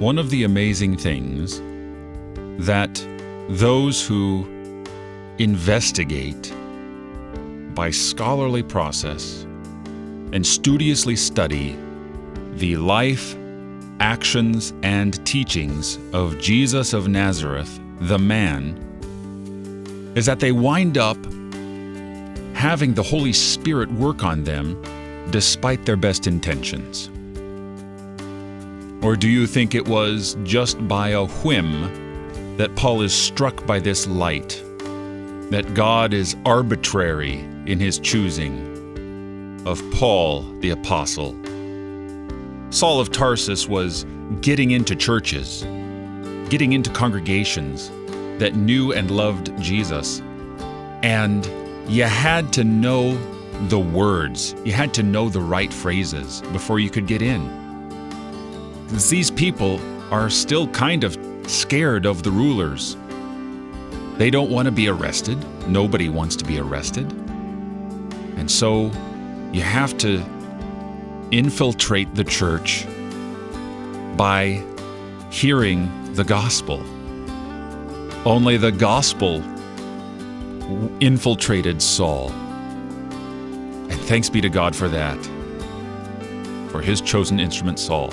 One of the amazing things that those who investigate by scholarly process and studiously study the life, actions, and teachings of Jesus of Nazareth, the man, is that they wind up having the Holy Spirit work on them despite their best intentions. Or do you think it was just by a whim that Paul is struck by this light? That God is arbitrary in his choosing of Paul the Apostle? Saul of Tarsus was getting into churches, getting into congregations that knew and loved Jesus. And you had to know the words, you had to know the right phrases before you could get in. These people are still kind of scared of the rulers. They don't want to be arrested. Nobody wants to be arrested. And so you have to infiltrate the church by hearing the gospel. Only the gospel infiltrated Saul. And thanks be to God for that, for his chosen instrument, Saul.